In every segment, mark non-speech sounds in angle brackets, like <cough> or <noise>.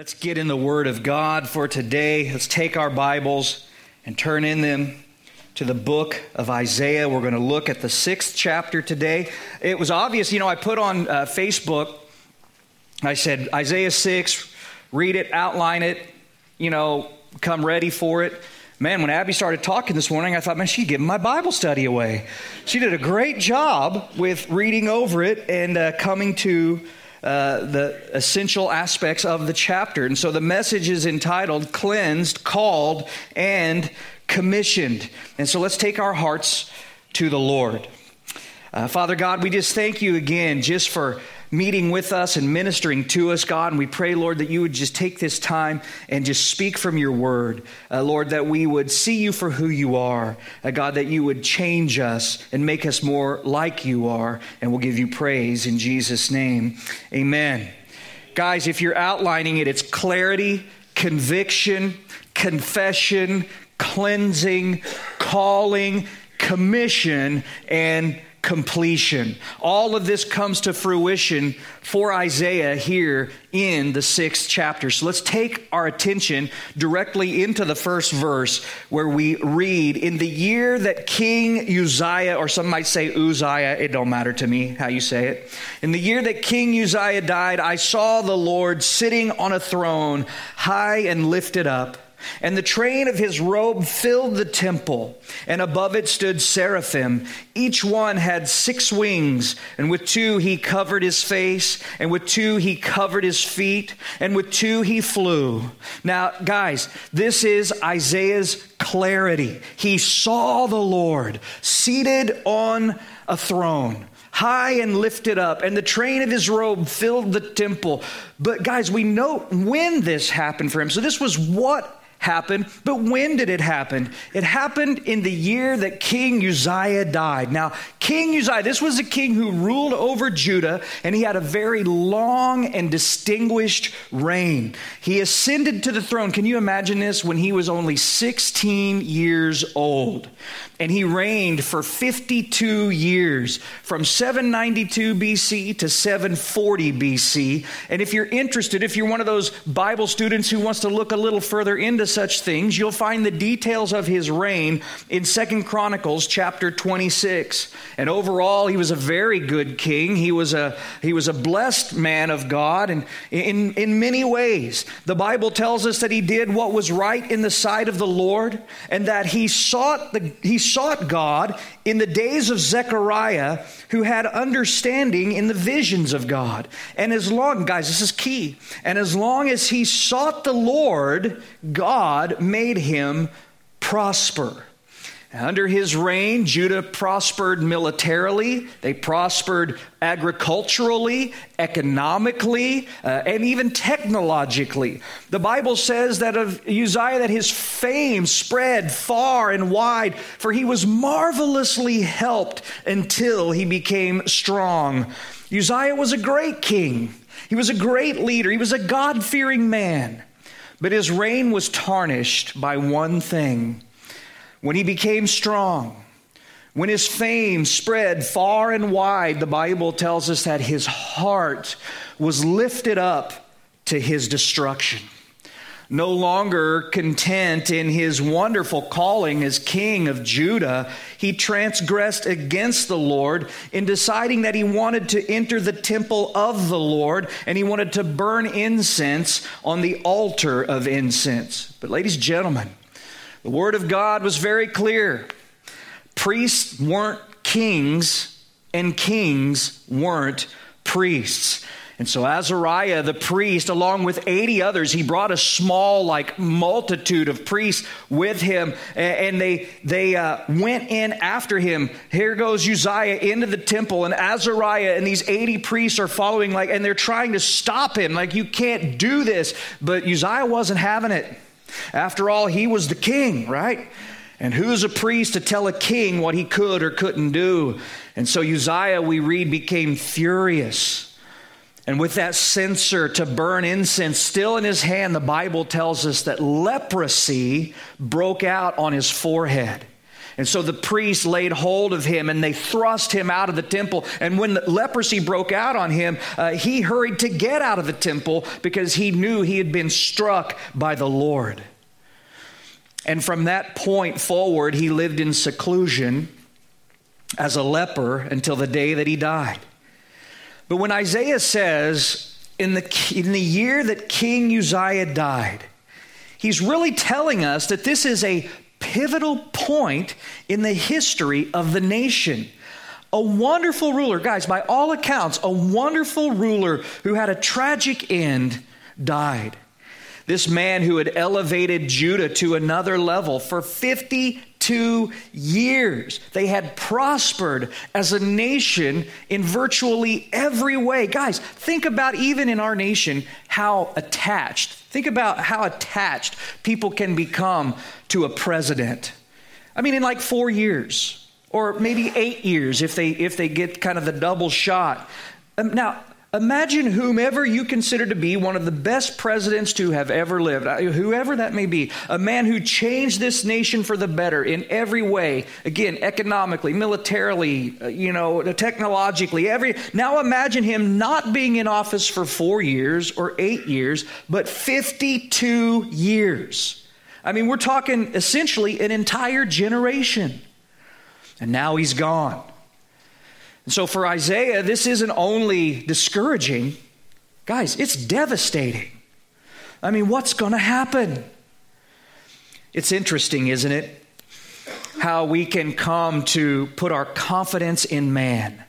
Let's get in the Word of God for today. Let's take our Bibles and turn in them to the book of Isaiah. We're going to look at the sixth chapter today. It was obvious, you know, I put on uh, Facebook, I said, Isaiah 6, read it, outline it, you know, come ready for it. Man, when Abby started talking this morning, I thought, man, she's giving my Bible study away. She did a great job with reading over it and uh, coming to uh, the essential aspects of the chapter. And so the message is entitled Cleansed, Called, and Commissioned. And so let's take our hearts to the Lord. Uh, Father God, we just thank you again just for meeting with us and ministering to us, God. And we pray, Lord, that you would just take this time and just speak from your word. Uh, Lord, that we would see you for who you are. Uh, God, that you would change us and make us more like you are. And we'll give you praise in Jesus' name. Amen. Guys, if you're outlining it, it's clarity, conviction, confession, cleansing, calling, commission, and completion. All of this comes to fruition for Isaiah here in the sixth chapter. So let's take our attention directly into the first verse where we read, In the year that King Uzziah, or some might say Uzziah, it don't matter to me how you say it. In the year that King Uzziah died, I saw the Lord sitting on a throne, high and lifted up and the train of his robe filled the temple, and above it stood seraphim. Each one had six wings, and with two he covered his face, and with two he covered his feet, and with two he flew. Now, guys, this is Isaiah's clarity. He saw the Lord seated on a throne high and lifted up, and the train of his robe filled the temple. But, guys, we know when this happened for him. So, this was what happened, but when did it happen? It happened in the year that King Uzziah died. Now, King Uzziah, this was a king who ruled over Judah, and he had a very long and distinguished reign. He ascended to the throne. Can you imagine this? When he was only 16 years old. And he reigned for 52 years, from 792 BC to 740 BC. And if you're interested, if you're one of those Bible students who wants to look a little further into such things, you'll find the details of his reign in Second Chronicles chapter 26. And overall, he was a very good king. He was a, he was a blessed man of God, and in, in many ways. The Bible tells us that he did what was right in the sight of the Lord, and that he sought the he sought God in the days of Zechariah, who had understanding in the visions of God. And as long, guys, this is key, and as long as he sought the Lord, God made him prosper. Under his reign, Judah prospered militarily, they prospered agriculturally, economically, uh, and even technologically. The Bible says that of Uzziah that his fame spread far and wide, for he was marvelously helped until he became strong. Uzziah was a great king. He was a great leader. He was a God fearing man. But his reign was tarnished by one thing when he became strong, when his fame spread far and wide, the Bible tells us that his heart was lifted up to his destruction. No longer content in his wonderful calling as king of Judah, he transgressed against the Lord in deciding that he wanted to enter the temple of the Lord and he wanted to burn incense on the altar of incense. But, ladies and gentlemen, the Word of God was very clear. Priests weren't kings, and kings weren't priests. And so Azariah, the priest, along with 80 others, he brought a small, like, multitude of priests with him, and they, they uh, went in after him. Here goes Uzziah into the temple, and Azariah and these 80 priests are following, like, and they're trying to stop him, like, you can't do this. But Uzziah wasn't having it. After all, he was the king, right? And who's a priest to tell a king what he could or couldn't do? And so Uzziah, we read, became furious. And with that censer to burn incense still in his hand, the Bible tells us that leprosy broke out on his forehead. And so the priests laid hold of him and they thrust him out of the temple. And when the leprosy broke out on him, uh, he hurried to get out of the temple because he knew he had been struck by the Lord. And from that point forward, he lived in seclusion as a leper until the day that he died. But when Isaiah says, in the, in the year that King Uzziah died, he's really telling us that this is a pivotal point in the history of the nation. A wonderful ruler, guys, by all accounts, a wonderful ruler who had a tragic end died. This man who had elevated Judah to another level for 52 years. They had prospered as a nation in virtually every way. Guys, think about even in our nation how attached, think about how attached people can become to a president. I mean, in like four years, or maybe eight years if they, if they get kind of the double shot. Um, now, Imagine whomever you consider to be one of the best presidents to have ever lived, whoever that may be, a man who changed this nation for the better in every way. Again, economically, militarily, uh, you know, technologically, every. Now imagine him not being in office for four years or eight years, but 52 years. I mean, we're talking essentially an entire generation. And now he's gone. So for Isaiah, this isn't only discouraging, guys, it's devastating. I mean, what's going to happen? It's interesting, isn't it? How we can come to put our confidence in man.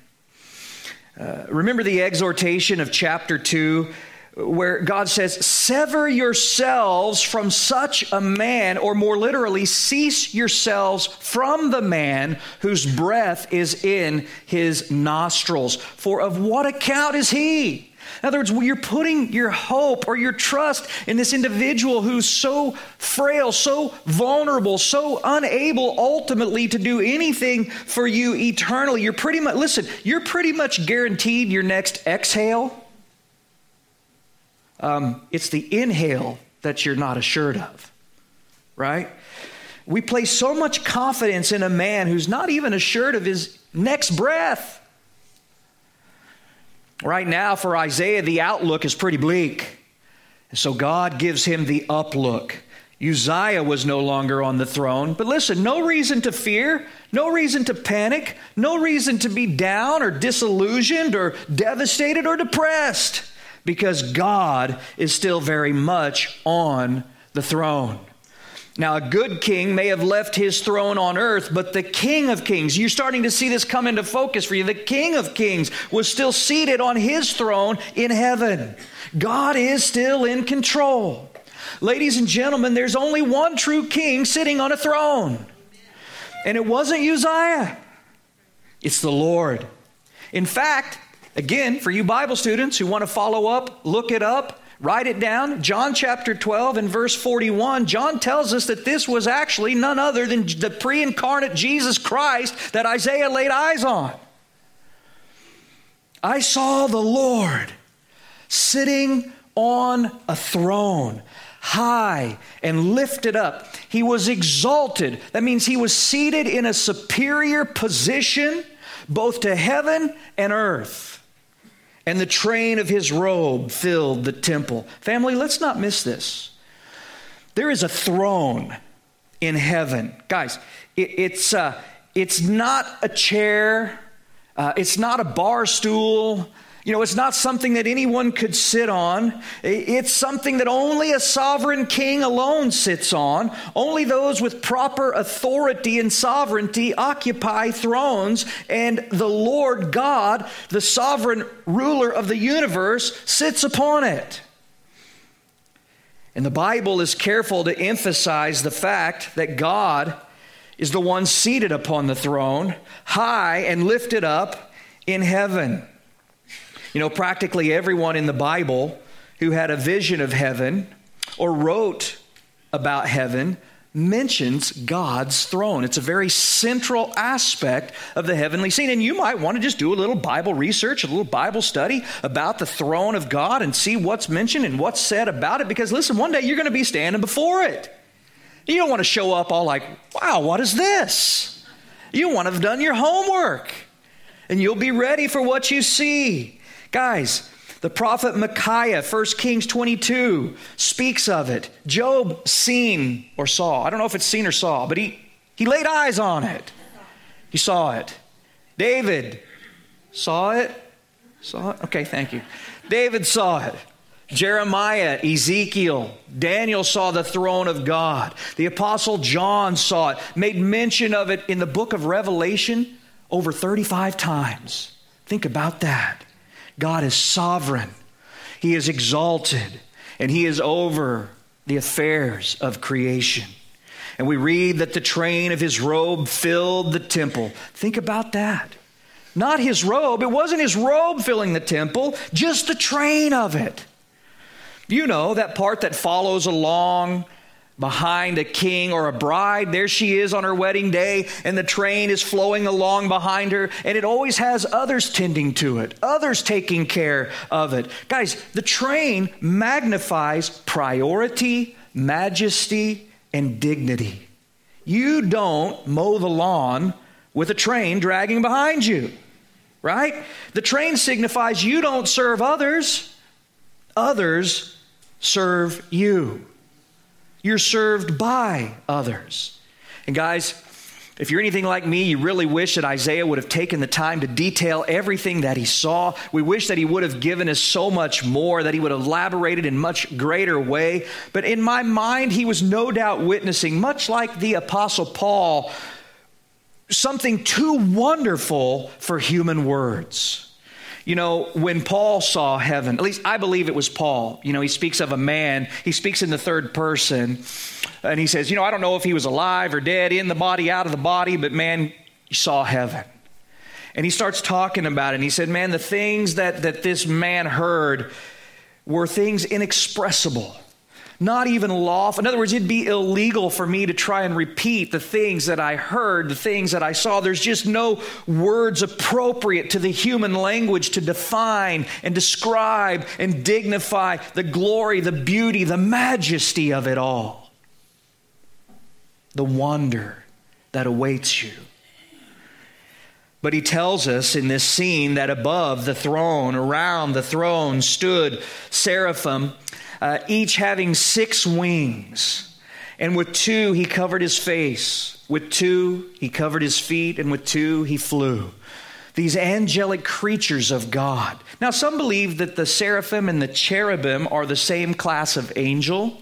Uh, remember the exhortation of chapter 2 where God says, Sever yourselves from such a man, or more literally, cease yourselves from the man whose breath is in his nostrils. For of what account is he? In other words, you're putting your hope or your trust in this individual who's so frail, so vulnerable, so unable ultimately to do anything for you eternally. You're pretty much, listen, you're pretty much guaranteed your next exhale um, it's the inhale that you're not assured of, right? We place so much confidence in a man who's not even assured of his next breath. Right now, for Isaiah, the outlook is pretty bleak. So God gives him the uplook. Uzziah was no longer on the throne. But listen, no reason to fear, no reason to panic, no reason to be down or disillusioned or devastated or depressed because God is still very much on the throne. Now, a good king may have left his throne on earth, but the King of Kings, you're starting to see this come into focus for you. The King of Kings was still seated on his throne in heaven. God is still in control. Ladies and gentlemen, there's only one true king sitting on a throne. And it wasn't Uzziah, it's the Lord. In fact, Again, for you Bible students who want to follow up, look it up, write it down. John chapter 12 and verse 41, John tells us that this was actually none other than the pre incarnate Jesus Christ that Isaiah laid eyes on. I saw the Lord sitting on a throne, high and lifted up. He was exalted. That means he was seated in a superior position both to heaven and earth and the train of his robe filled the temple. Family, let's not miss this. There is a throne in heaven. Guys, it, it's, uh, it's not a chair, uh, it's not a bar stool, you know, it's not something that anyone could sit on. It's something that only a sovereign king alone sits on. Only those with proper authority and sovereignty occupy thrones. And the Lord God, the sovereign ruler of the universe, sits upon it. And the Bible is careful to emphasize the fact that God is the one seated upon the throne, high and lifted up in heaven. You know, practically everyone in the Bible who had a vision of heaven or wrote about heaven mentions God's throne. It's a very central aspect of the heavenly scene. And you might want to just do a little Bible research, a little Bible study about the throne of God and see what's mentioned and what's said about it. Because listen, one day you're going to be standing before it. You don't want to show up all like, wow, what is this? You want to have done your homework, and you'll be ready for what you see. Guys, the prophet Micaiah, 1 Kings 22, speaks of it. Job seen or saw. I don't know if it's seen or saw, but he, he laid eyes on it. He saw it. David saw it. Saw it? Okay, thank you. David saw it. Jeremiah, Ezekiel, Daniel saw the throne of God. The Apostle John saw it, made mention of it in the book of Revelation over 35 times. Think about that. God is sovereign, He is exalted, and He is over the affairs of creation. And we read that the train of His robe filled the temple. Think about that. Not His robe, it wasn't His robe filling the temple, just the train of it. You know, that part that follows along behind a king or a bride. There she is on her wedding day, and the train is flowing along behind her, and it always has others tending to it, others taking care of it. Guys, the train magnifies priority, majesty, and dignity. You don't mow the lawn with a train dragging behind you, right? The train signifies you don't serve others, others serve you. You're served by others. And guys, if you're anything like me, you really wish that Isaiah would have taken the time to detail everything that he saw. We wish that he would have given us so much more, that he would have elaborated in much greater way. But in my mind, he was no doubt witnessing, much like the Apostle Paul, something too wonderful for human words. You know, when Paul saw heaven, at least I believe it was Paul, you know, he speaks of a man, he speaks in the third person, and he says, You know, I don't know if he was alive or dead, in the body, out of the body, but man, saw heaven. And he starts talking about it, and he said, Man, the things that, that this man heard were things inexpressible not even lawful. In other words, it'd be illegal for me to try and repeat the things that I heard, the things that I saw. There's just no words appropriate to the human language to define and describe and dignify the glory, the beauty, the majesty of it all. The wonder that awaits you. But he tells us in this scene that above the throne, around the throne, stood seraphim uh, each having six wings. And with two, he covered his face. With two, he covered his feet. And with two, he flew. These angelic creatures of God. Now, some believe that the seraphim and the cherubim are the same class of angel.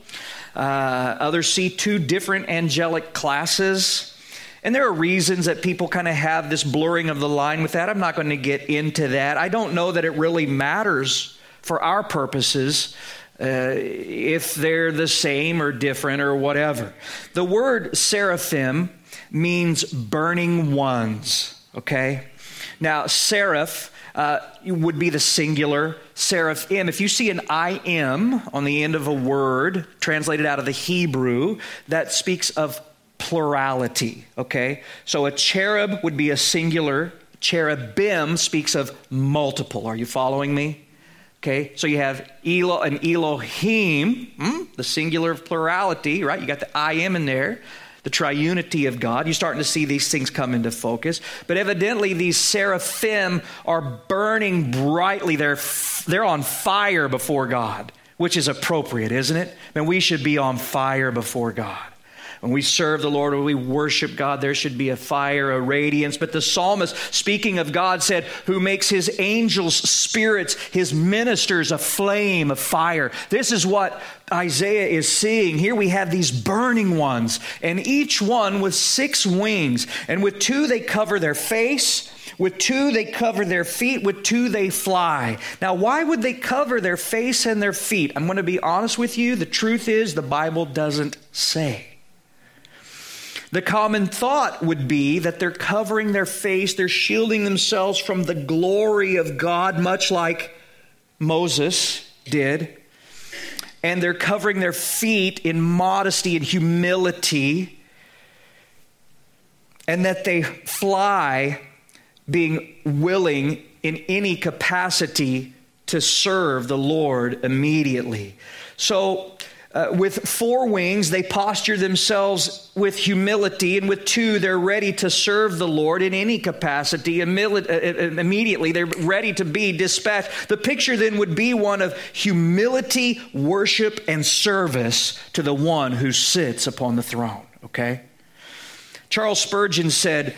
Uh, others see two different angelic classes. And there are reasons that people kind of have this blurring of the line with that. I'm not going to get into that. I don't know that it really matters for our purposes uh, if they're the same or different or whatever. The word seraphim means burning ones, okay? Now, seraph uh, would be the singular, seraphim. If you see an I am on the end of a word translated out of the Hebrew, that speaks of plurality, okay? So a cherub would be a singular, cherubim speaks of multiple. Are you following me? Okay, so you have Elo and Elohim, hmm, the singular of plurality, right? You got the I am in there, the triunity of God. You're starting to see these things come into focus. But evidently, these seraphim are burning brightly. They're, they're on fire before God, which is appropriate, isn't it? And we should be on fire before God. When we serve the Lord, when we worship God, there should be a fire, a radiance. But the psalmist, speaking of God, said, Who makes his angels spirits, his ministers a flame of fire. This is what Isaiah is seeing. Here we have these burning ones, and each one with six wings. And with two, they cover their face. With two, they cover their feet. With two, they fly. Now, why would they cover their face and their feet? I'm going to be honest with you. The truth is, the Bible doesn't say. The common thought would be that they're covering their face, they're shielding themselves from the glory of God, much like Moses did. And they're covering their feet in modesty and humility. And that they fly being willing in any capacity to serve the Lord immediately. So, Uh, with four wings, they posture themselves with humility, and with two, they're ready to serve the Lord in any capacity. Uh, uh, immediately, they're ready to be dispatched. The picture then would be one of humility, worship, and service to the one who sits upon the throne, okay? Charles Spurgeon said,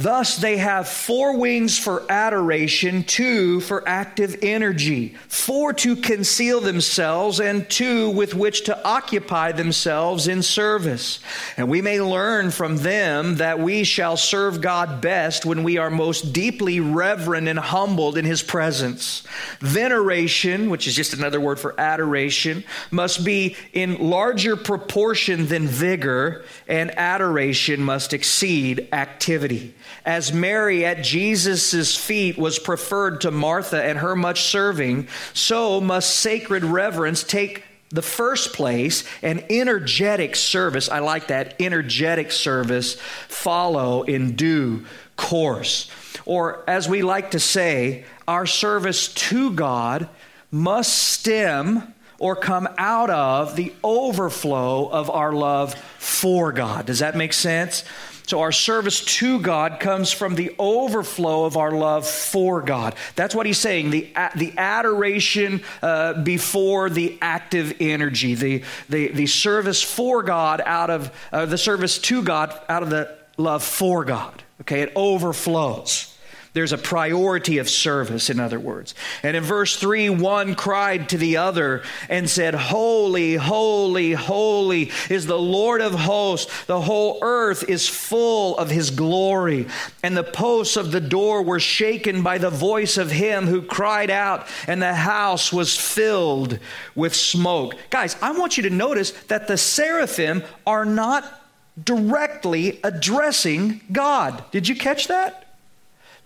Thus, they have four wings for adoration, two for active energy, four to conceal themselves, and two with which to occupy themselves in service. And we may learn from them that we shall serve God best when we are most deeply reverent and humbled in His presence. Veneration, which is just another word for adoration, must be in larger proportion than vigor, and adoration must exceed activity. As Mary at Jesus' feet was preferred to Martha and her much serving, so must sacred reverence take the first place and energetic service. I like that energetic service follow in due course. Or, as we like to say, our service to God must stem or come out of the overflow of our love for God. Does that make sense? So, our service to God comes from the overflow of our love for God. That's what he's saying the, the adoration uh, before the active energy, the, the, the service for God out of uh, the service to God out of the love for God. Okay, it overflows. There's a priority of service, in other words. And in verse 3, one cried to the other and said, Holy, holy, holy is the Lord of hosts. The whole earth is full of his glory. And the posts of the door were shaken by the voice of him who cried out, and the house was filled with smoke. Guys, I want you to notice that the seraphim are not directly addressing God. Did you catch that?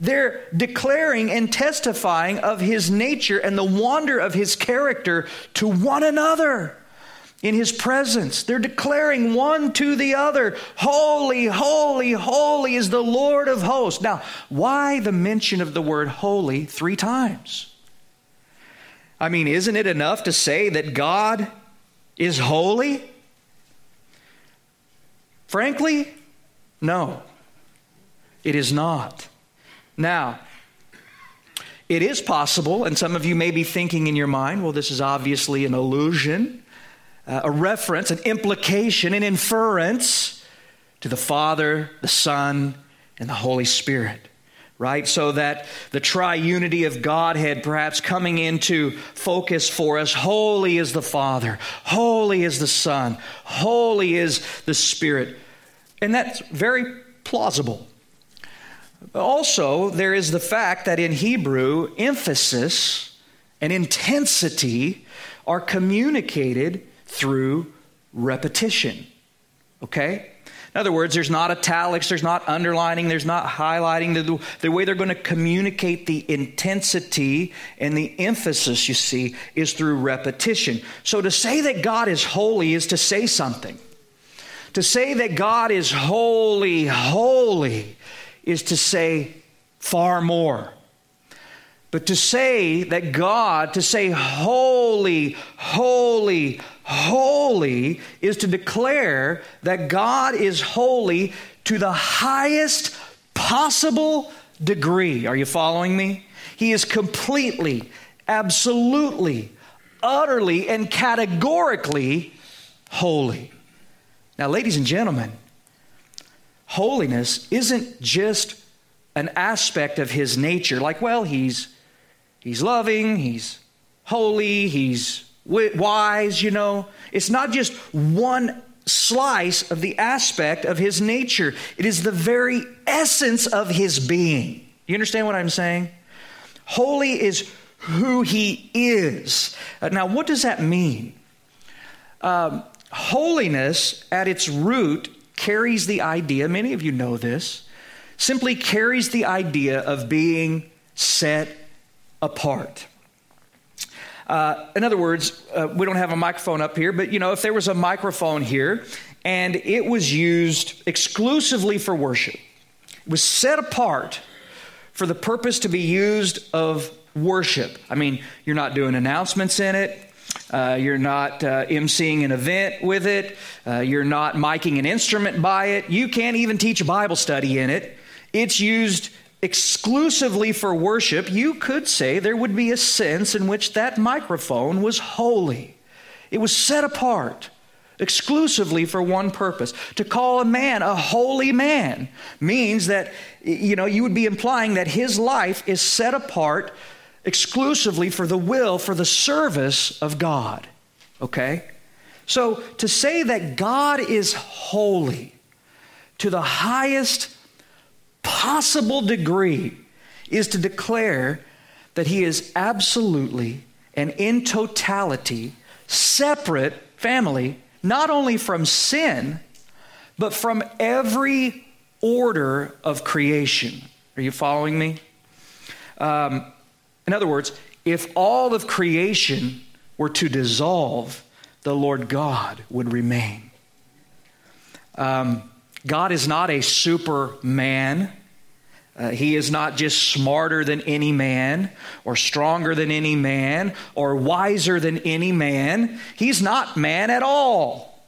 They're declaring and testifying of his nature and the wonder of his character to one another in his presence. They're declaring one to the other, Holy, holy, holy is the Lord of hosts. Now, why the mention of the word holy three times? I mean, isn't it enough to say that God is holy? Frankly, no, it is not. Now, it is possible, and some of you may be thinking in your mind, well, this is obviously an allusion, uh, a reference, an implication, an inference to the Father, the Son, and the Holy Spirit. Right? So that the triunity of Godhead perhaps coming into focus for us. Holy is the Father, holy is the Son, holy is the Spirit. And that's very plausible. Also, there is the fact that in Hebrew, emphasis and intensity are communicated through repetition. Okay? In other words, there's not italics, there's not underlining, there's not highlighting. The, the, way they're going to communicate the intensity and the emphasis, you see, is through repetition. So to say that God is holy is to say something. To say that God is holy, holy, is to say far more. But to say that God, to say holy, holy, holy, is to declare that God is holy to the highest possible degree. Are you following me? He is completely, absolutely, utterly, and categorically holy. Now, ladies and gentlemen, holiness isn't just an aspect of his nature, like, well, he's, he's loving, he's holy, he's wise, you know. It's not just one slice of the aspect of his nature, it is the very essence of his being. You understand what I'm saying? Holy is who he is. Uh, now, what does that mean? Um, holiness at its root carries the idea, many of you know this, simply carries the idea of being set apart. Uh, in other words, uh, we don't have a microphone up here, but you know, if there was a microphone here and it was used exclusively for worship, it was set apart for the purpose to be used of worship. I mean, you're not doing announcements in it, Uh, you're not uh, emceeing an event with it. Uh, you're not miking an instrument by it. You can't even teach a Bible study in it. It's used exclusively for worship. You could say there would be a sense in which that microphone was holy, it was set apart exclusively for one purpose. To call a man a holy man means that, you know, you would be implying that his life is set apart exclusively for the will, for the service of God. Okay? So to say that God is holy to the highest possible degree is to declare that he is absolutely and in totality separate family not only from sin, but from every order of creation. Are you following me? Um, in other words, if all of creation were to dissolve, the Lord God would remain. Um, God is not a superman. Uh, he is not just smarter than any man, or stronger than any man, or wiser than any man. He's not man at all.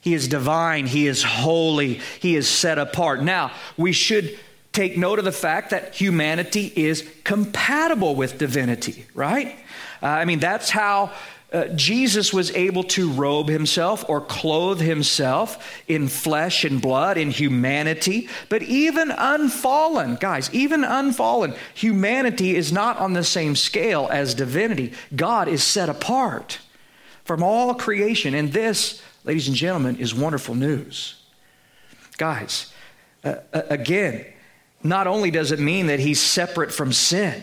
He is divine. He is holy. He is set apart. Now, we should take note of the fact that humanity is compatible with divinity, right? Uh, I mean, that's how uh, Jesus was able to robe himself or clothe himself in flesh and blood, in humanity. But even unfallen, guys, even unfallen, humanity is not on the same scale as divinity. God is set apart from all creation. And this, ladies and gentlemen, is wonderful news. Guys, uh, uh again, not only does it mean that he's separate from sin,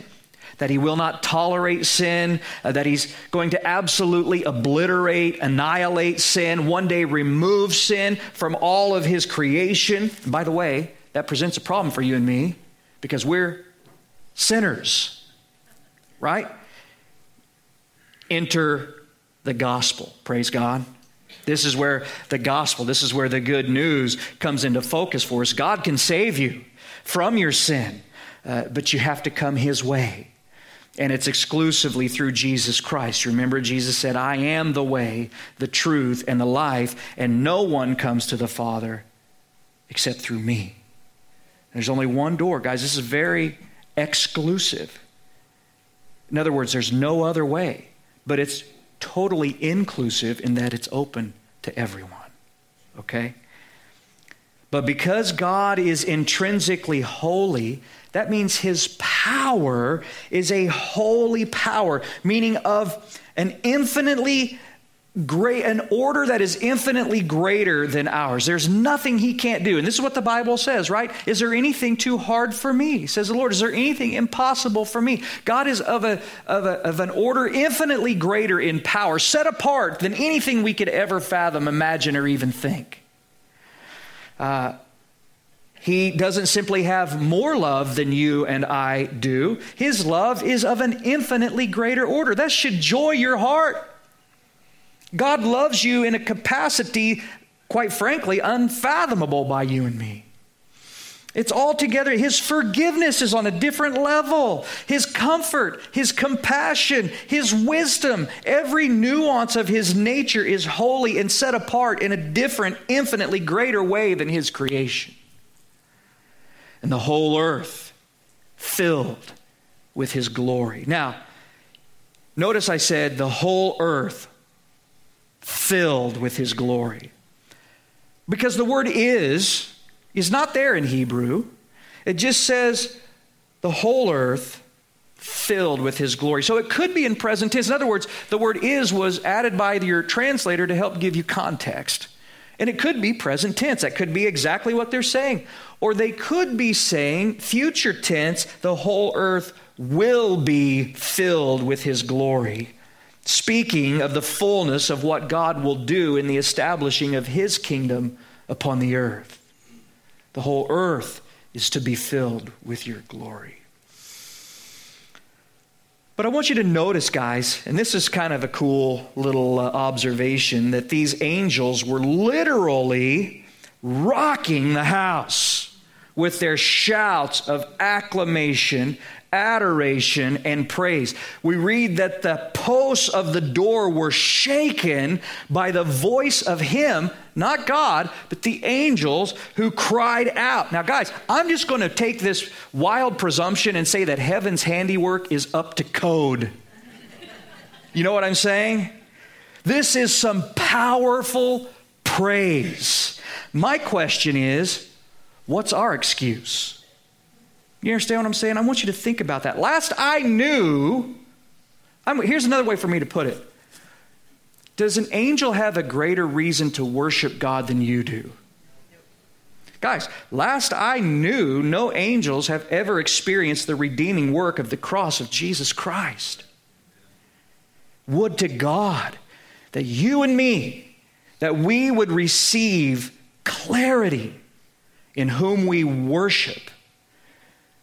that he will not tolerate sin, uh, that he's going to absolutely obliterate, annihilate sin, one day remove sin from all of his creation. And by the way, that presents a problem for you and me because we're sinners, right? Enter the gospel. Praise God. This is where the gospel, this is where the good news comes into focus for us. God can save you from your sin, uh, but you have to come His way. And it's exclusively through Jesus Christ. Remember, Jesus said, I am the way, the truth, and the life, and no one comes to the Father except through me. There's only one door, guys. This is very exclusive. In other words, there's no other way, but it's totally inclusive in that it's open to everyone. Okay? But because God is intrinsically holy, that means his power is a holy power, meaning of an infinitely great an order that is infinitely greater than ours. There's nothing he can't do. And this is what the Bible says, right? Is there anything too hard for me? Says the Lord. Is there anything impossible for me? God is of a, of a of an order infinitely greater in power, set apart than anything we could ever fathom, imagine, or even think. Uh, he doesn't simply have more love than you and I do. His love is of an infinitely greater order. That should joy your heart. God loves you in a capacity, quite frankly, unfathomable by you and me. It's all together. His forgiveness is on a different level. His comfort, His compassion, His wisdom, every nuance of His nature is holy and set apart in a different, infinitely greater way than His creation and the whole earth filled with his glory. Now, notice I said the whole earth filled with his glory. Because the word is is not there in Hebrew. It just says the whole earth filled with his glory. So it could be in present tense. In other words, the word is was added by your translator to help give you context. And it could be present tense. That could be exactly what they're saying. Or they could be saying, future tense, the whole earth will be filled with his glory. Speaking of the fullness of what God will do in the establishing of his kingdom upon the earth. The whole earth is to be filled with your glory. But I want you to notice, guys, and this is kind of a cool little uh, observation, that these angels were literally rocking the house with their shouts of acclamation, adoration, and praise. We read that the posts of the door were shaken by the voice of Him, not God, but the angels who cried out. Now, guys, I'm just going to take this wild presumption and say that heaven's handiwork is up to code. You know what I'm saying? This is some powerful praise. My question is what's our excuse? You understand what I'm saying? I want you to think about that. Last I knew, I'm, here's another way for me to put it Does an angel have a greater reason to worship God than you do? Guys, last I knew, no angels have ever experienced the redeeming work of the cross of Jesus Christ. Would to God that you and me, that we would receive clarity in whom we worship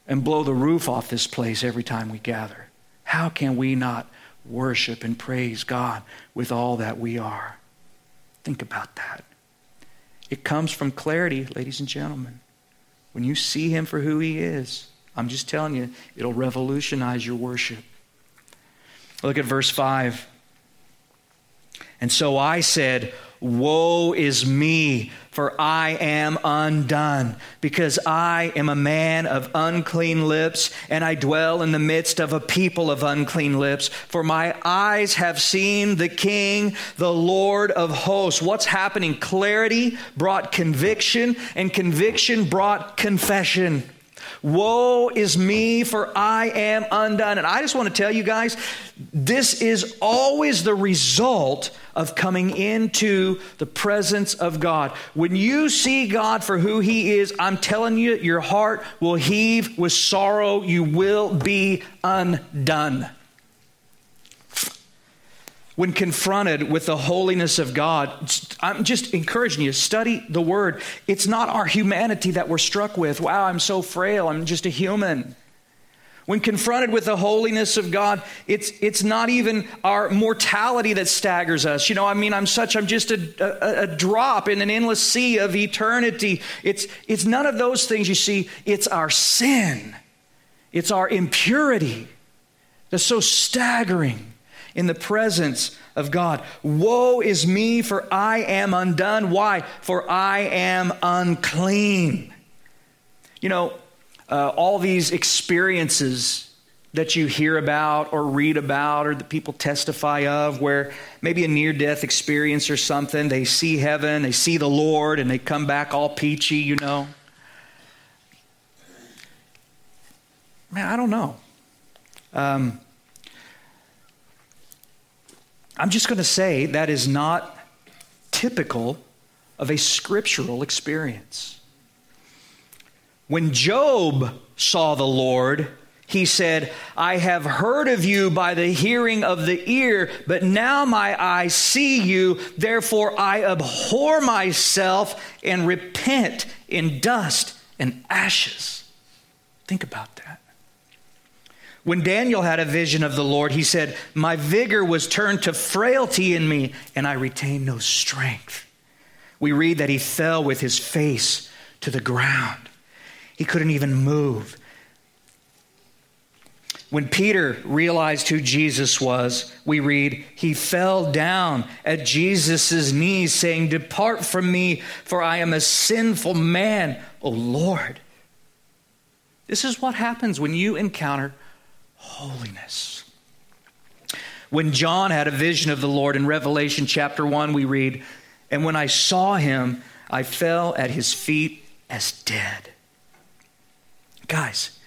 and blow the roof off this place every time we gather. How can we not worship and praise God with all that we are? Think about that. It comes from clarity, ladies and gentlemen. When you see Him for who He is, I'm just telling you, it'll revolutionize your worship. Look at verse 5. And so I said, Woe is me, for I am undone, because I am a man of unclean lips, and I dwell in the midst of a people of unclean lips. For my eyes have seen the King, the Lord of hosts. What's happening? Clarity brought conviction, and conviction brought confession. Woe is me, for I am undone. And I just want to tell you guys, this is always the result of coming into the presence of God. When you see God for who He is, I'm telling you, your heart will heave with sorrow. You will be undone when confronted with the holiness of God, I'm just encouraging you study the word. It's not our humanity that we're struck with. Wow, I'm so frail. I'm just a human. When confronted with the holiness of God, it's, it's not even our mortality that staggers us. You know, I mean, I'm such, I'm just a, a, a drop in an endless sea of eternity. It's, it's none of those things you see. It's our sin, it's our impurity that's so staggering in the presence of God. Woe is me, for I am undone. Why? For I am unclean. You know, uh, all these experiences that you hear about or read about or that people testify of, where maybe a near death experience or something, they see heaven, they see the Lord, and they come back all peachy, you know. Man, I don't know. Um, I'm just going to say that is not typical of a scriptural experience. When Job saw the Lord, he said, I have heard of you by the hearing of the ear, but now my eyes see you. Therefore, I abhor myself and repent in dust and ashes. Think about that. When Daniel had a vision of the Lord, he said, My vigor was turned to frailty in me, and I retained no strength. We read that he fell with his face to the ground. He couldn't even move. When Peter realized who Jesus was, we read, he fell down at Jesus' knees, saying, Depart from me, for I am a sinful man, O Lord. This is what happens when you encounter holiness. When John had a vision of the Lord in Revelation chapter 1, we read, And when I saw him, I fell at his feet as dead. Guys,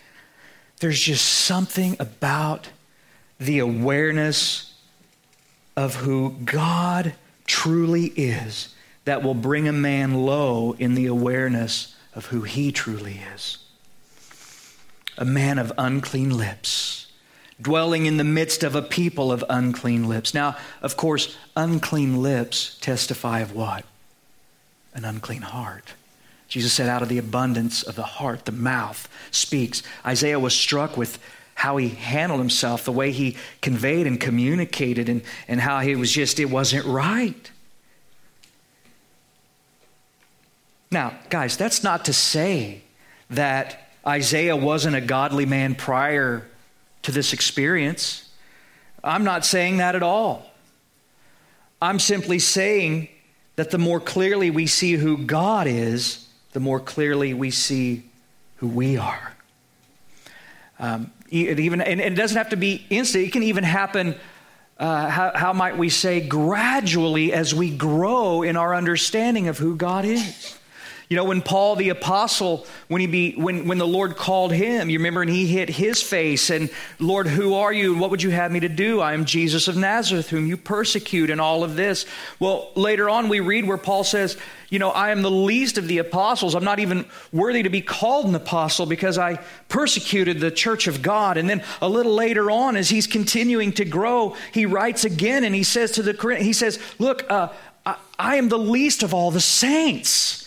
there's just something about the awareness of who God truly is that will bring a man low in the awareness of who he truly is. A man of unclean lips dwelling in the midst of a people of unclean lips. Now, of course, unclean lips testify of what? An unclean heart. Jesus said, out of the abundance of the heart, the mouth speaks. Isaiah was struck with how he handled himself, the way he conveyed and communicated, and, and how he was just, it wasn't right. Now, guys, that's not to say that Isaiah wasn't a godly man prior to this experience. I'm not saying that at all. I'm simply saying that the more clearly we see who God is, the more clearly we see who we are. Um, it even, and it doesn't have to be instant, it can even happen. Uh, how, how might we say, gradually as we grow in our understanding of who God is. You know, when Paul the apostle, when he be when when the Lord called him, you remember, and he hit his face, and Lord, who are you, and what would you have me to do? I am Jesus of Nazareth, whom you persecute, and all of this. Well, later on we read where Paul says, you know, I am the least of the apostles. I'm not even worthy to be called an apostle because I persecuted the church of God. And then a little later on, as he's continuing to grow, he writes again and he says to the he says, Look, uh, I, I am the least of all the saints.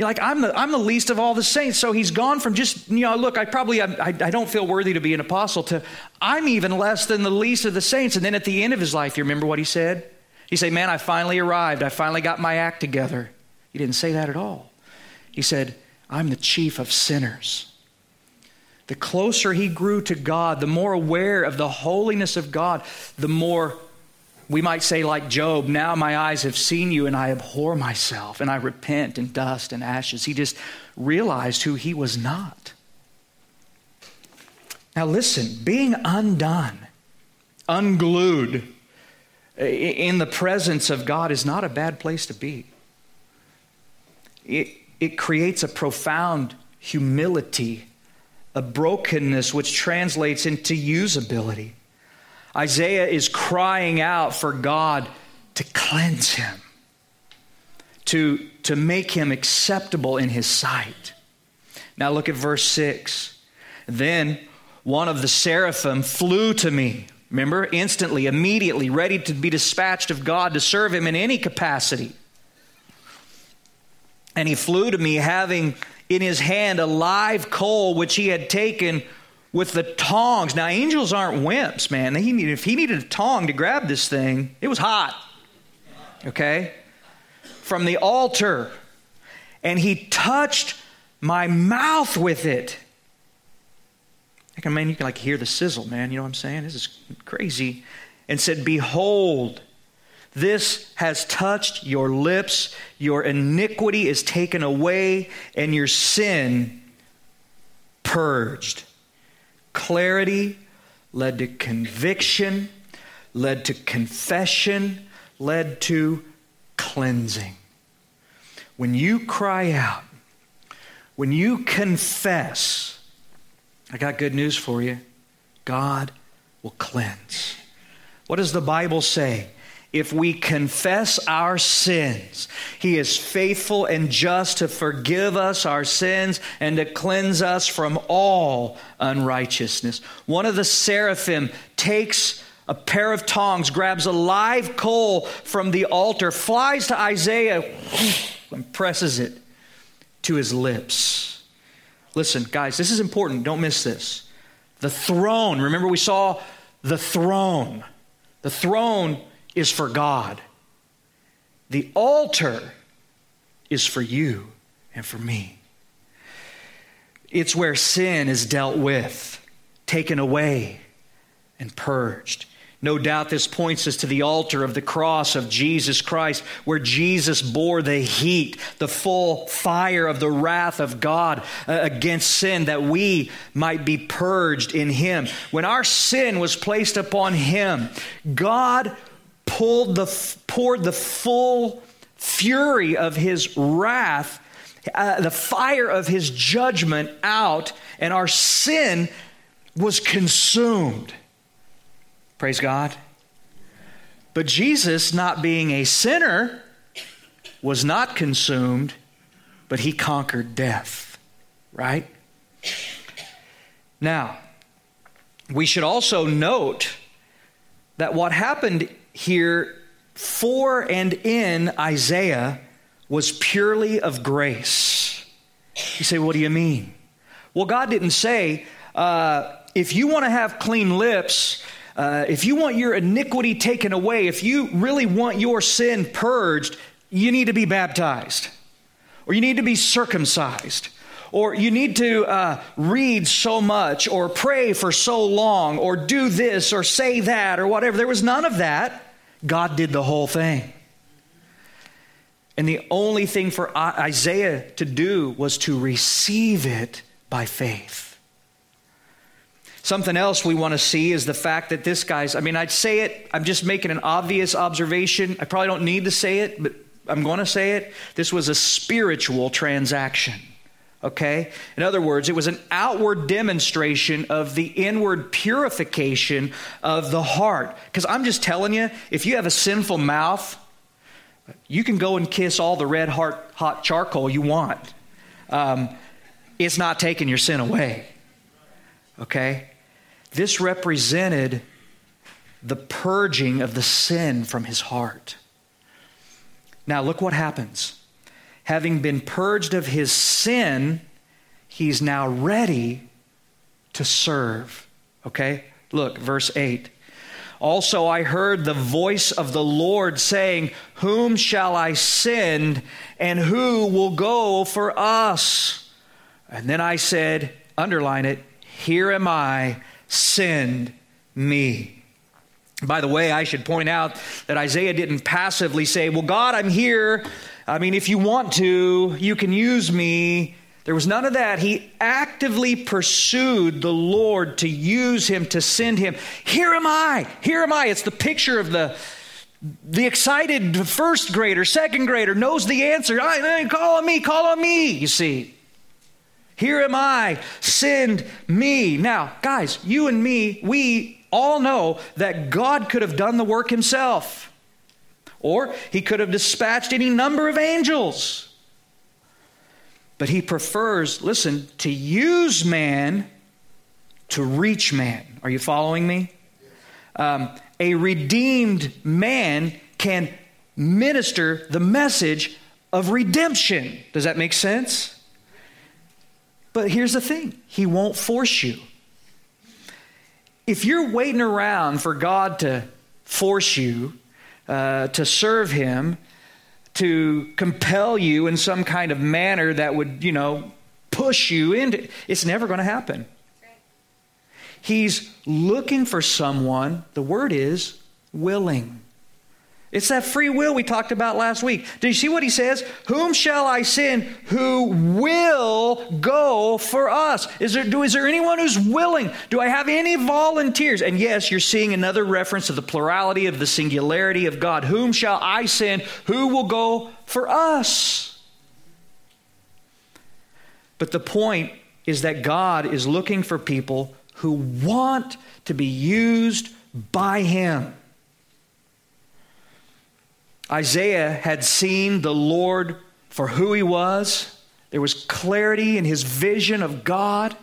You're like, I'm the, I'm the least of all the saints. So he's gone from just, you know, look, I probably, I, I don't feel worthy to be an apostle to I'm even less than the least of the saints. And then at the end of his life, you remember what he said? He said, man, I finally arrived. I finally got my act together. He didn't say that at all. He said, I'm the chief of sinners. The closer he grew to God, the more aware of the holiness of God, the more we might say, like Job, now my eyes have seen you and I abhor myself and I repent in dust and ashes. He just realized who he was not. Now, listen, being undone, unglued in the presence of God is not a bad place to be. It, it creates a profound humility, a brokenness which translates into usability. Isaiah is crying out for God to cleanse him, to, to make him acceptable in his sight. Now look at verse 6. Then one of the seraphim flew to me. Remember, instantly, immediately, ready to be dispatched of God to serve him in any capacity. And he flew to me, having in his hand a live coal which he had taken with the tongs. Now, angels aren't wimps, man. He needed, if he needed a tong to grab this thing, it was hot. Okay? From the altar. And he touched my mouth with it. I mean, you can like hear the sizzle, man. You know what I'm saying? This is crazy. And said, Behold, this has touched your lips. Your iniquity is taken away, and your sin purged. Clarity led to conviction, led to confession, led to cleansing. When you cry out, when you confess, I got good news for you God will cleanse. What does the Bible say? If we confess our sins, He is faithful and just to forgive us our sins and to cleanse us from all unrighteousness. One of the seraphim takes a pair of tongs, grabs a live coal from the altar, flies to Isaiah, <sniffs> and presses it to his lips. Listen, guys, this is important. Don't miss this. The throne, remember we saw the throne. The throne is for God. The altar is for you and for me. It's where sin is dealt with, taken away, and purged. No doubt this points us to the altar of the cross of Jesus Christ, where Jesus bore the heat, the full fire of the wrath of God uh, against sin, that we might be purged in Him. When our sin was placed upon Him, God pulled the, poured the full fury of his wrath, uh, the fire of his judgment out, and our sin was consumed. Praise God. But Jesus, not being a sinner, was not consumed, but he conquered death, right? Now, we should also note that what happened here for and in Isaiah was purely of grace. You say, what do you mean? Well, God didn't say, uh, if you want to have clean lips, uh, if you want your iniquity taken away, if you really want your sin purged, you need to be baptized, or you need to be circumcised, or you need to uh, read so much, or pray for so long, or do this, or say that, or whatever. There was none of that. God did the whole thing. And the only thing for Isaiah to do was to receive it by faith. Something else we want to see is the fact that this guy's, I mean, I'd say it, I'm just making an obvious observation. I probably don't need to say it, but I'm going to say it. This was a spiritual transaction. Okay? In other words, it was an outward demonstration of the inward purification of the heart. Because I'm just telling you, if you have a sinful mouth, you can go and kiss all the red hot, hot charcoal you want. Um, it's not taking your sin away. Okay? This represented the purging of the sin from his heart. Now, look what happens. Having been purged of his sin, he's now ready to serve. Okay? Look, verse 8. Also, I heard the voice of the Lord saying, Whom shall I send, and who will go for us? And then I said, Underline it, Here am I, send me. By the way, I should point out that Isaiah didn't passively say, Well, God, I'm here. I mean, if you want to, you can use me. There was none of that. He actively pursued the Lord to use him, to send him. Here am I. Here am I. It's the picture of the, the excited first grader, second grader, knows the answer. I, call on me, call on me, you see. Here am I, send me. Now, guys, you and me, we all know that God could have done the work himself, or he could have dispatched any number of angels. But he prefers, listen, to use man to reach man. Are you following me? Um, a redeemed man can minister the message of redemption. Does that make sense? But here's the thing He won't force you. If you're waiting around for God to force you uh, to serve Him, to compel you in some kind of manner that would, you know, push you into it's never going to happen. He's looking for someone, the word is willing. It's that free will we talked about last week. Do you see what he says? Whom shall I send who will go for us? Is there, do, is there anyone who's willing? Do I have any volunteers? And yes, you're seeing another reference to the plurality of the singularity of God. Whom shall I send? Who will go for us? But the point is that God is looking for people who want to be used by Him. Isaiah had seen the Lord for who he was. There was clarity in his vision of God.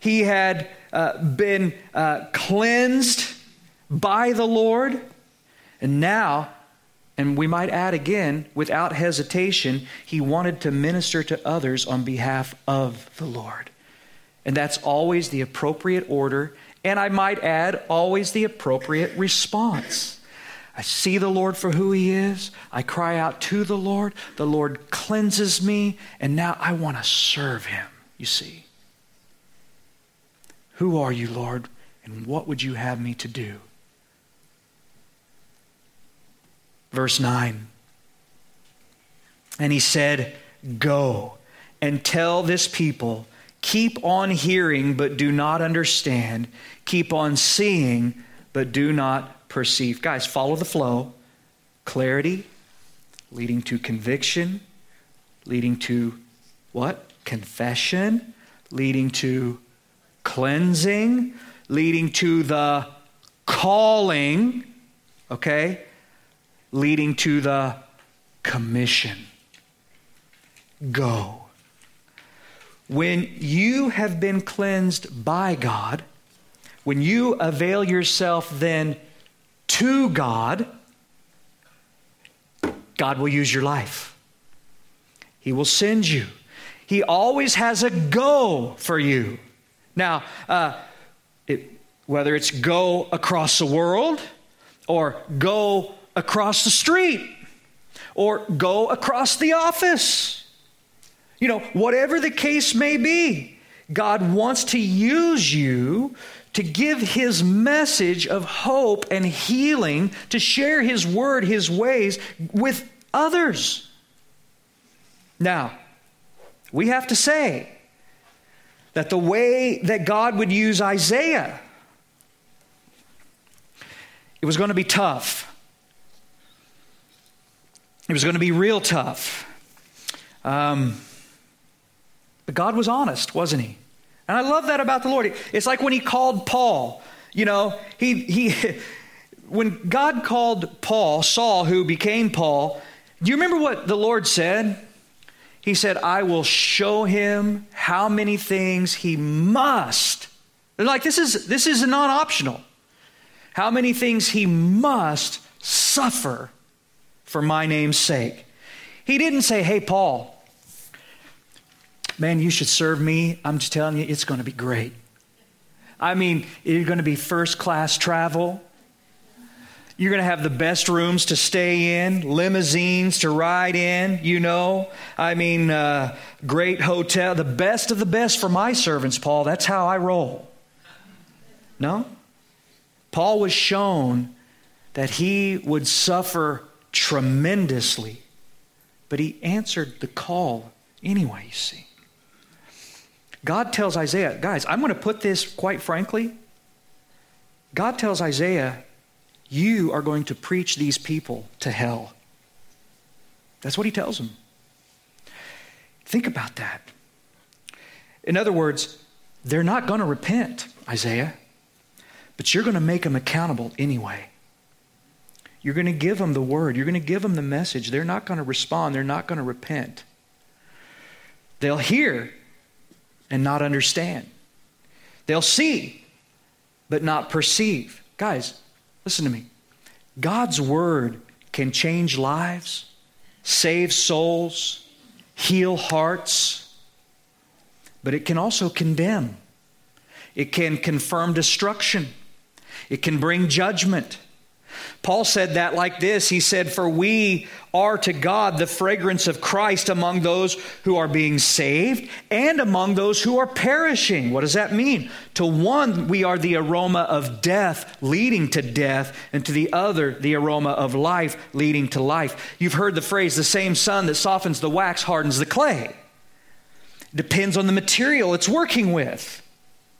He had uh, been uh, cleansed by the Lord. And now, and we might add again, without hesitation, he wanted to minister to others on behalf of the Lord. And that's always the appropriate order, and I might add, always the appropriate response. I see the Lord for who He is. I cry out to the Lord. The Lord cleanses me, and now I want to serve Him, you see. Who are you, Lord, and what would you have me to do? Verse 9. And He said, Go and tell this people, keep on hearing, but do not understand, keep on seeing, but do not perceive. Guys, follow the flow. Clarity leading to conviction, leading to what? Confession, leading to cleansing, leading to the calling, okay? Leading to the commission. Go. When you have been cleansed by God, when you avail yourself then to God, God will use your life. He will send you. He always has a go for you. Now, uh, it, whether it's go across the world, or go across the street, or go across the office, You know, whatever the case may be, God wants to use you to give his message of hope and healing, to share his word, his ways with others. Now, we have to say that the way that God would use Isaiah, it was going to be tough. It was going to be real tough. Um, but God was honest, wasn't he? And I love that about the Lord. It's like when he called Paul, you know, he, he, <laughs> when God called Paul, Saul, who became Paul, do you remember what the Lord said? He said, I will show him how many things he must. They're like, this is, this is non optional. How many things he must suffer for my name's sake. He didn't say, Hey, Paul, man, you should serve me. I'm just telling you, it's going to be great. I mean, you're going to be first class travel. You're going to have the best rooms to stay in, limousines to ride in, you know. I mean, uh, great hotel, the best of the best for my servants, Paul. That's how I roll. No? Paul was shown that he would suffer tremendously, but he answered the call anyway, you see. God tells Isaiah, guys, I'm going to put this quite frankly. God tells Isaiah, you are going to preach these people to hell. That's what he tells them. Think about that. In other words, they're not going to repent, Isaiah, but you're going to make them accountable anyway. You're going to give them the word, you're going to give them the message. They're not going to respond, they're not going to repent. They'll hear, and not understand. They'll see, but not perceive. Guys, listen to me. God's word can change lives, save souls, heal hearts, but it can also condemn. It can confirm destruction. It can bring judgment. Paul said that like this He said, For we are to God the fragrance of Christ among those who are being saved and among those who are perishing. What does that mean? To one, we are the aroma of death leading to death, and to the other, the aroma of life leading to life. You've heard the phrase, the same sun that softens the wax hardens the clay. Depends on the material it's working with,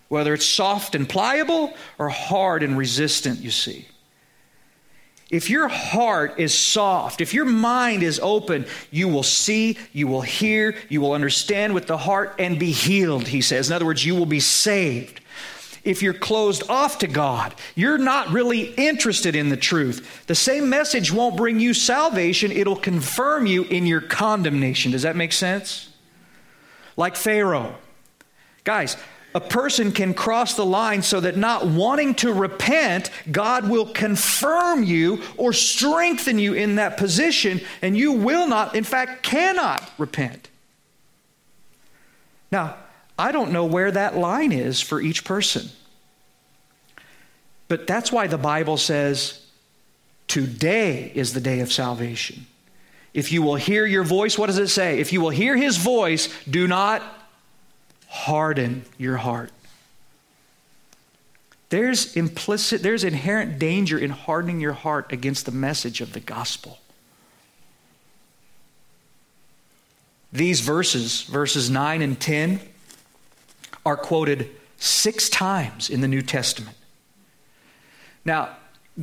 whether it's soft and pliable or hard and resistant, you see. If your heart is soft, if your mind is open, you will see, you will hear, you will understand with the heart and be healed, he says. In other words, you will be saved. If you're closed off to God, you're not really interested in the truth. The same message won't bring you salvation, it'll confirm you in your condemnation. Does that make sense? Like Pharaoh. Guys, a person can cross the line so that not wanting to repent, God will confirm you or strengthen you in that position, and you will not, in fact, cannot repent. Now, I don't know where that line is for each person. But that's why the Bible says, Today is the day of salvation. If you will hear your voice, what does it say? If you will hear his voice, do not harden your heart. There's implicit, there's inherent danger in hardening your heart against the message of the gospel. These verses, verses 9 and 10, are quoted six times in the New Testament. Now,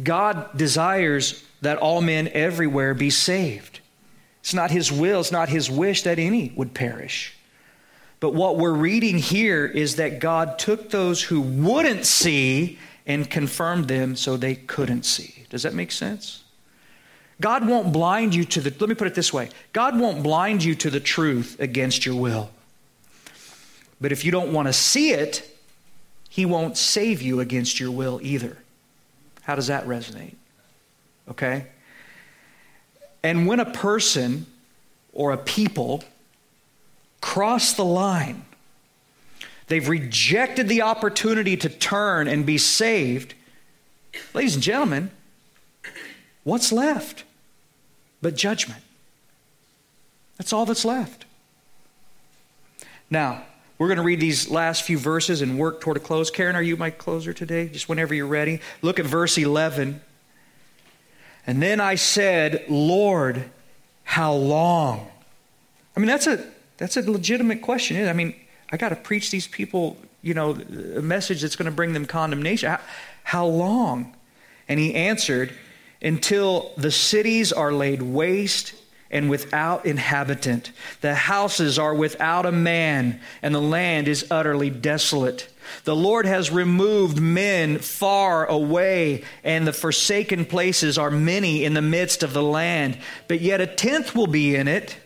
God desires that all men everywhere be saved. It's not His will, it's not His wish that any would perish. But what we're reading here is that God took those who wouldn't see and confirmed them so they couldn't see. Does that make sense? God won't blind you to the, let me put it this way God won't blind you to the truth against your will. But if you don't want to see it, He won't save you against your will either. How does that resonate? Okay? And when a person or a people crossed the line. They've rejected the opportunity to turn and be saved. Ladies and gentlemen, what's left but judgment? That's all that's left. Now, we're going to read these last few verses and work toward a close. Karen, are you my closer today? Just whenever you're ready. Look at verse 11. And then I said, Lord, how long? I mean, that's a, that's a legitimate question. I mean, I got to preach these people, you know, a message that's going to bring them condemnation. How, how long? And he answered, Until the cities are laid waste and without inhabitant. The houses are without a man, and the land is utterly desolate. The Lord has removed men far away, and the forsaken places are many in the midst of the land. But yet a tenth will be in it,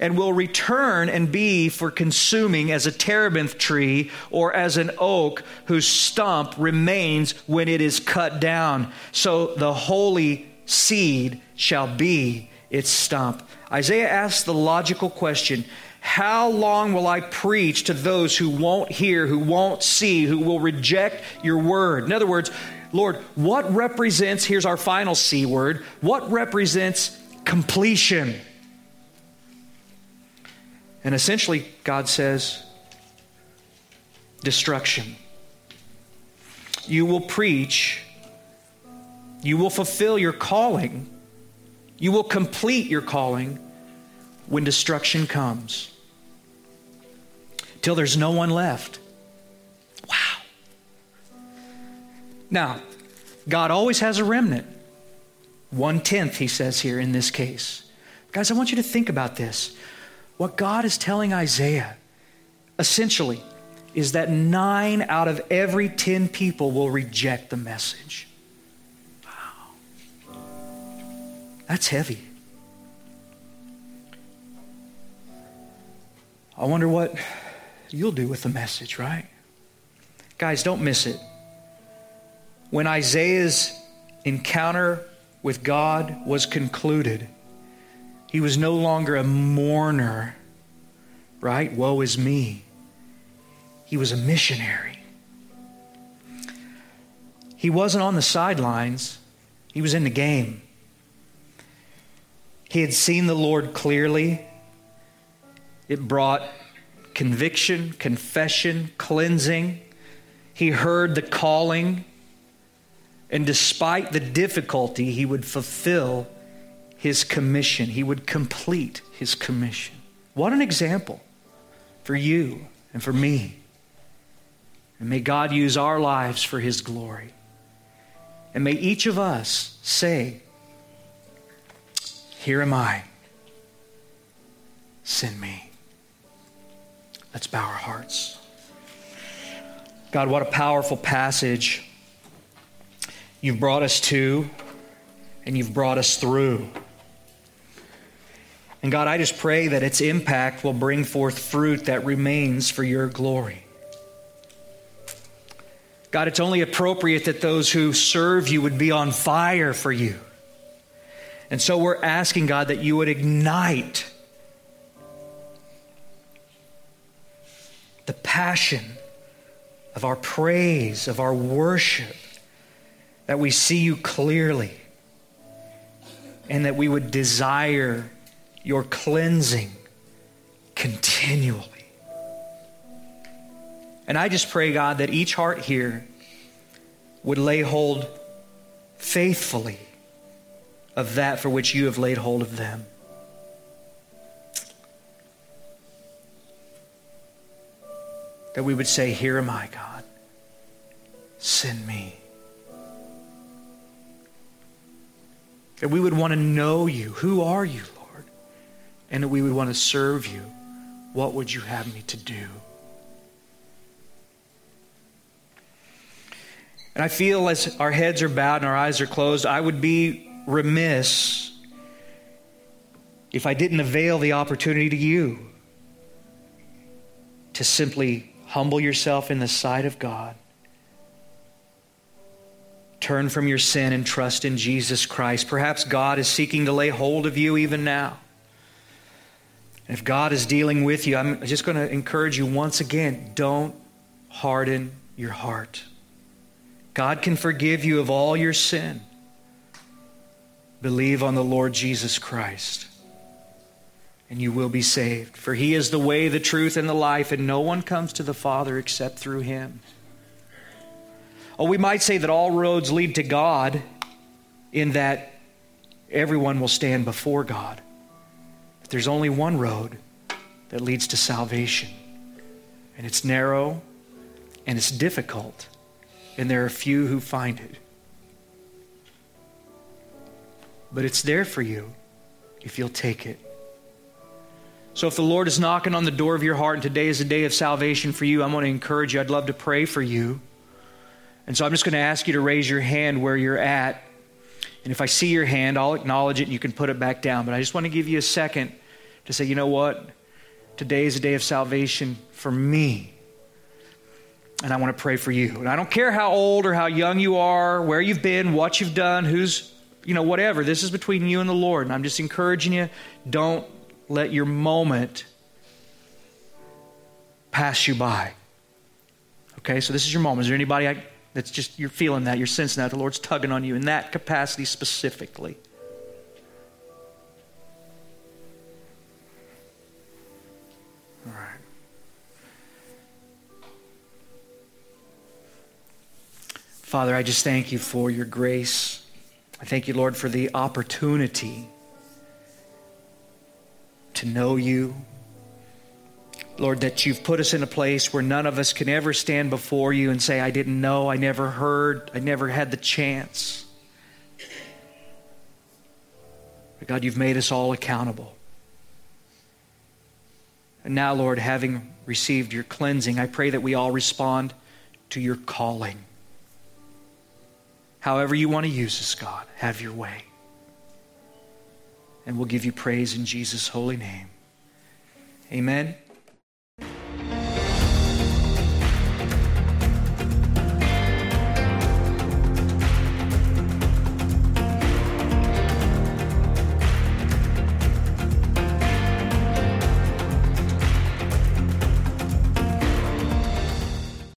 and will return and be for consuming as a terebinth tree or as an oak whose stump remains when it is cut down. So the holy seed shall be its stump. Isaiah asks the logical question How long will I preach to those who won't hear, who won't see, who will reject your word? In other words, Lord, what represents, here's our final C word, what represents completion? And essentially, God says, destruction. You will preach, you will fulfill your calling you will complete your calling when destruction comes. Till there's no one left. Wow. Now, God always has a remnant. One tenth, he says here in this case. Guys, I want you to think about this. What God is telling Isaiah, essentially, is that nine out of every ten people will reject the message. Wow. That's heavy. I wonder what you'll do with the message, right? Guys, don't miss it. When Isaiah's encounter with God was concluded, he was no longer a mourner, right? Woe is me. He was a missionary. He wasn't on the sidelines, he was in the game. He had seen the Lord clearly. It brought conviction, confession, cleansing. He heard the calling. And despite the difficulty, he would fulfill his commission. He would complete his commission. What an example for you and for me. And may God use our lives for his glory. And may each of us say, here am I. Send me. Let's bow our hearts. God, what a powerful passage you've brought us to and you've brought us through. And God, I just pray that its impact will bring forth fruit that remains for your glory. God, it's only appropriate that those who serve you would be on fire for you. And so we're asking, God, that you would ignite the passion of our praise, of our worship, that we see you clearly, and that we would desire your cleansing continually. And I just pray, God, that each heart here would lay hold faithfully of that for which you have laid hold of them. That we would say, Here am I, God. Send me. That we would want to know you. Who are you, Lord? And that we would want to serve you. What would you have me to do? And I feel as our heads are bowed and our eyes are closed, I would be remiss if I didn't avail the opportunity to you to simply humble yourself in the sight of God. Turn from your sin and trust in Jesus Christ. Perhaps God is seeking to lay hold of you even now. If God is dealing with you, I'm just going to encourage you once again don't harden your heart. God can forgive you of all your sin. Believe on the Lord Jesus Christ, and you will be saved. For he is the way, the truth, and the life, and no one comes to the Father except through him. Oh, we might say that all roads lead to God in that everyone will stand before God. There's only one road that leads to salvation, and it's narrow and it's difficult, and there are few who find it. But it's there for you if you'll take it. So, if the Lord is knocking on the door of your heart and today is a day of salvation for you, I'm going to encourage you. I'd love to pray for you. And so, I'm just going to ask you to raise your hand where you're at. And if I see your hand, I'll acknowledge it and you can put it back down. But I just want to give you a second to say, you know what? Today is a day of salvation for me. And I want to pray for you. And I don't care how old or how young you are, where you've been, what you've done, who's, you know, whatever. This is between you and the Lord. And I'm just encouraging you don't let your moment pass you by. Okay, so this is your moment. Is there anybody I, that's just, you're feeling that, you're sensing that, the Lord's tugging on you in that capacity specifically? Father, I just thank you for your grace. I thank you, Lord, for the opportunity to know you. Lord, that you've put us in a place where none of us can ever stand before you and say, I didn't know, I never heard, I never had the chance. But God, you've made us all accountable. And now, Lord, having received your cleansing, I pray that we all respond to your calling. However, you want to use us, God, have your way. And we'll give you praise in Jesus' holy name. Amen.